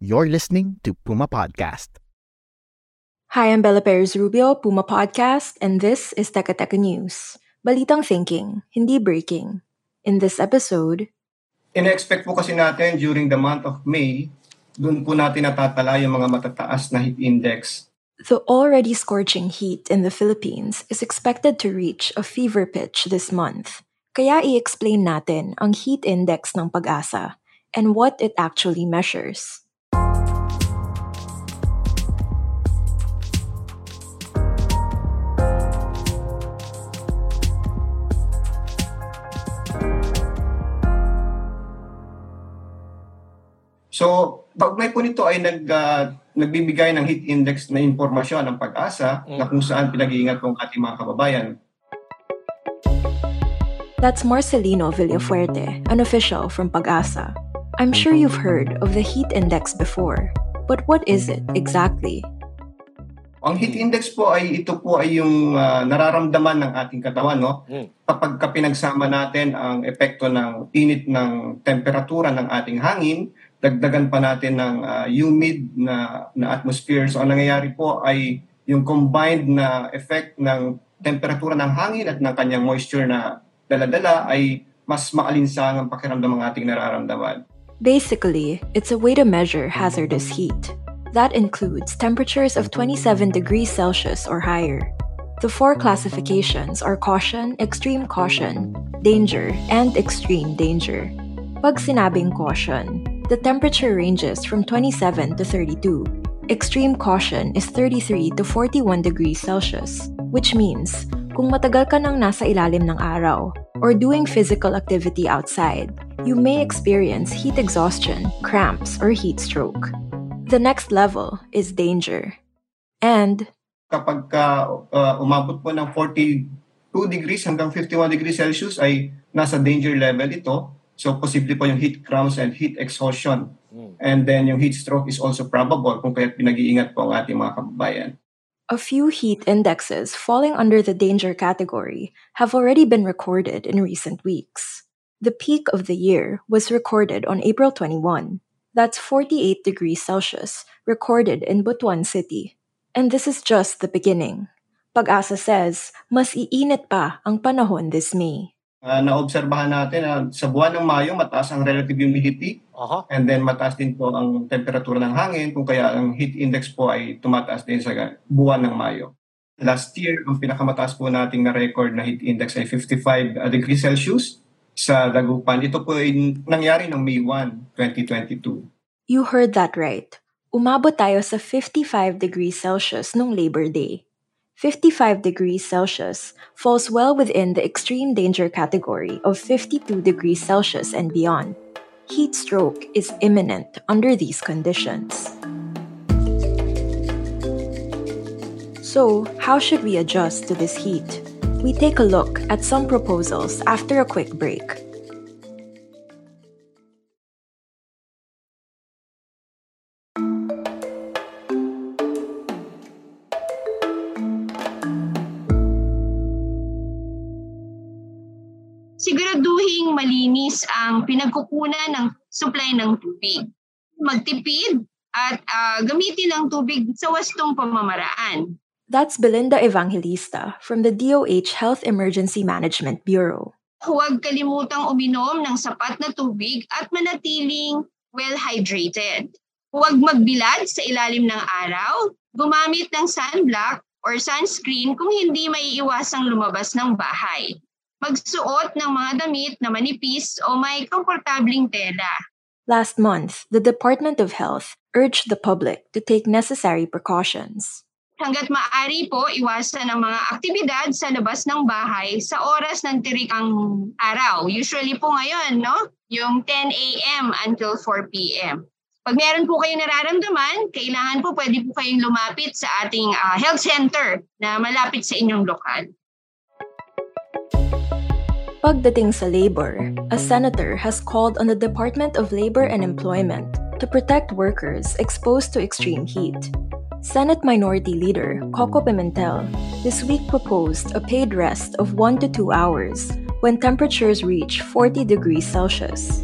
You're listening to Puma Podcast. Hi, I'm Bella Perez Rubio, Puma Podcast, and this is Teka Teka News. Balitang thinking, hindi breaking. In this episode, in-expect po kasi natin during the month of May, doon po natin natatala yung mga matataas na heat index. the already scorching heat in the Philippines is expected to reach a fever pitch this month. Kaya i-explain natin ang heat index ng pag-asa and what it actually measures. So, kaugnay po nito ay nag, ah, nagbibigay ng heat index na impormasyon ng pag-asa na kung saan pinag-iingat po ang ating mga kababayan. That's Marcelino Villafuerte, an official from Pag-asa. I'm sure you've heard of the heat index before, but what is it exactly? Ang heat index po ay ito po ay yung ah, nararamdaman ng ating katawan no kapag ka pinagsama natin ang epekto ng init ng temperatura ng ating hangin dagdagan pa natin ng ah, humid na na atmosphere so ang nangyayari po ay yung combined na effect ng temperatura ng hangin at ng kanyang moisture na daladala ay mas maalinsang ang pakiramdam ng ating nararamdaman. Basically, it's a way to measure hazardous heat. That includes temperatures of 27 degrees Celsius or higher. The four classifications are caution, extreme caution, danger, and extreme danger. Pag sinabing caution, the temperature ranges from 27 to 32. Extreme caution is 33 to 41 degrees Celsius, which means kung matagal ka nang nasa ilalim ng araw or doing physical activity outside, you may experience heat exhaustion, cramps, or heat stroke. The next level is danger. And kapag ka, uh, umabot po ng 42 degrees hanggang 51 degrees Celsius ay nasa danger level ito. So posible po yung heat cramps and heat exhaustion. And then yung heat stroke is also probable kung kaya pinag-iingat po ang ating mga kababayan. a few heat indexes falling under the danger category have already been recorded in recent weeks. The peak of the year was recorded on April 21. That's 48 degrees Celsius, recorded in Butuan City. And this is just the beginning. Pag-asa says, mas iinit pa ang panahon this May. Uh, naobserbahan natin na sa buwan ng Mayo mataas ang relative humidity and then mataas din po ang temperatura ng hangin kung kaya ang heat index po ay tumataas din sa buwan ng Mayo. Last year, ang pinakamataas po nating na record na heat index ay 55 degrees Celsius sa Dagupan. Ito po ay nangyari ng May 1, 2022. You heard that right. Umabot tayo sa 55 degrees Celsius nung Labor Day. 55 degrees Celsius falls well within the extreme danger category of 52 degrees Celsius and beyond. Heat stroke is imminent under these conditions. So, how should we adjust to this heat? We take a look at some proposals after a quick break. Siguraduhing malinis ang pinagkukunan ng supply ng tubig. Magtipid at ah, gamitin ang tubig sa wastong pamamaraan. That's Belinda Evangelista from the DOH Health Emergency Management Bureau. Huwag kalimutang uminom ng sapat na tubig at manatiling well-hydrated. Huwag magbilad sa ilalim ng araw, gumamit ng sunblock or sunscreen kung hindi maiiwasang lumabas ng bahay. Magsuot ng mga damit na manipis o may komportabling tela. Last month, the Department of Health urged the public to take necessary precautions. hanggat maaari po, iwasan ang mga aktibidad sa labas ng bahay sa oras ng tirikang araw. Usually po ngayon, no? Yung 10 a.m. until 4 p.m. Pag meron po kayong nararamdaman, kailangan po pwede po kayong lumapit sa ating uh, health center na malapit sa inyong lokal. Pagdating sa labor, a senator has called on the Department of Labor and Employment to protect workers exposed to extreme heat. Senate Minority Leader Coco Pimentel this week proposed a paid rest of 1 to 2 hours when temperatures reach 40 degrees Celsius.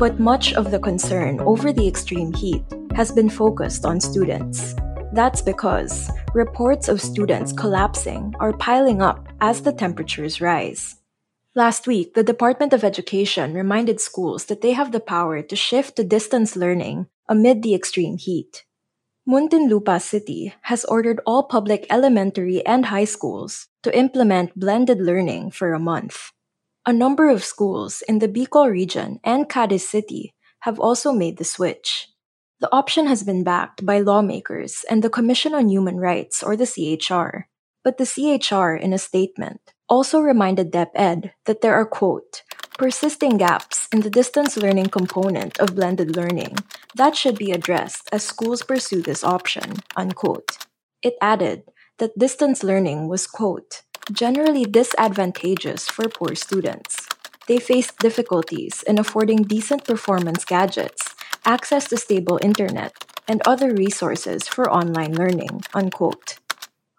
But much of the concern over the extreme heat has been focused on students. That's because reports of students collapsing are piling up as the temperatures rise. Last week, the Department of Education reminded schools that they have the power to shift to distance learning amid the extreme heat. Muntinlupa City has ordered all public elementary and high schools to implement blended learning for a month. A number of schools in the Bicol region and Cadiz City have also made the switch. The option has been backed by lawmakers and the Commission on Human Rights, or the CHR. But the CHR, in a statement, also reminded DepEd that there are, quote, persisting gaps in the distance learning component of blended learning that should be addressed as schools pursue this option, unquote. It added that distance learning was, quote, generally disadvantageous for poor students. They faced difficulties in affording decent performance gadgets, access to stable internet, and other resources for online learning, unquote.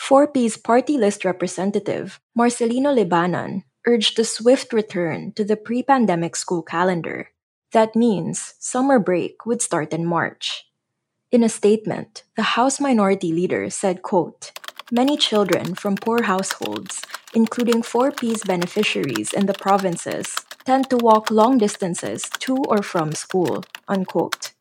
4P's party list representative, Marcelino Libanan, urged a swift return to the pre pandemic school calendar. That means summer break would start in March. In a statement, the House Minority Leader said, quote, Many children from poor households, including 4P's beneficiaries in the provinces, tend to walk long distances to or from school, unquote.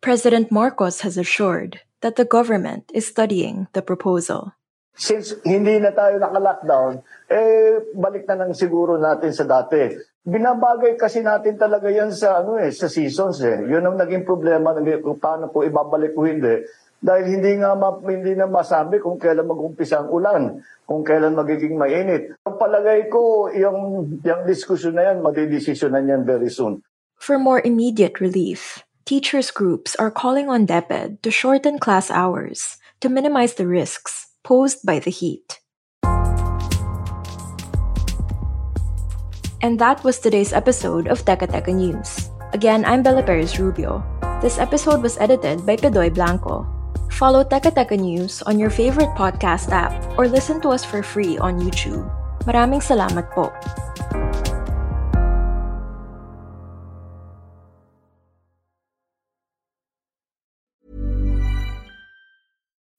President Marcos has assured that the government is studying the proposal. Since hindi na tayo naka-lockdown, eh, balik na lang siguro natin sa dati. Binabagay kasi natin talaga yan sa, ano eh, sa seasons eh. Yun ang naging problema kung paano po ibabalik o hindi. Dahil hindi nga ma, hindi na masabi kung kailan mag-umpisa ang ulan, kung kailan magiging mainit. Ang palagay ko, yung, yung diskusyon na yan, madidesisyonan yan very soon. For more immediate relief, teachers groups are calling on DepEd to shorten class hours to minimize the risks posed by the heat. And that was today's episode of Teka Teka News. Again, I'm Bella Perez Rubio. This episode was edited by Pedoy Blanco. Follow Teka Teka News on your favorite podcast app or listen to us for free on YouTube. Maraming salamat po.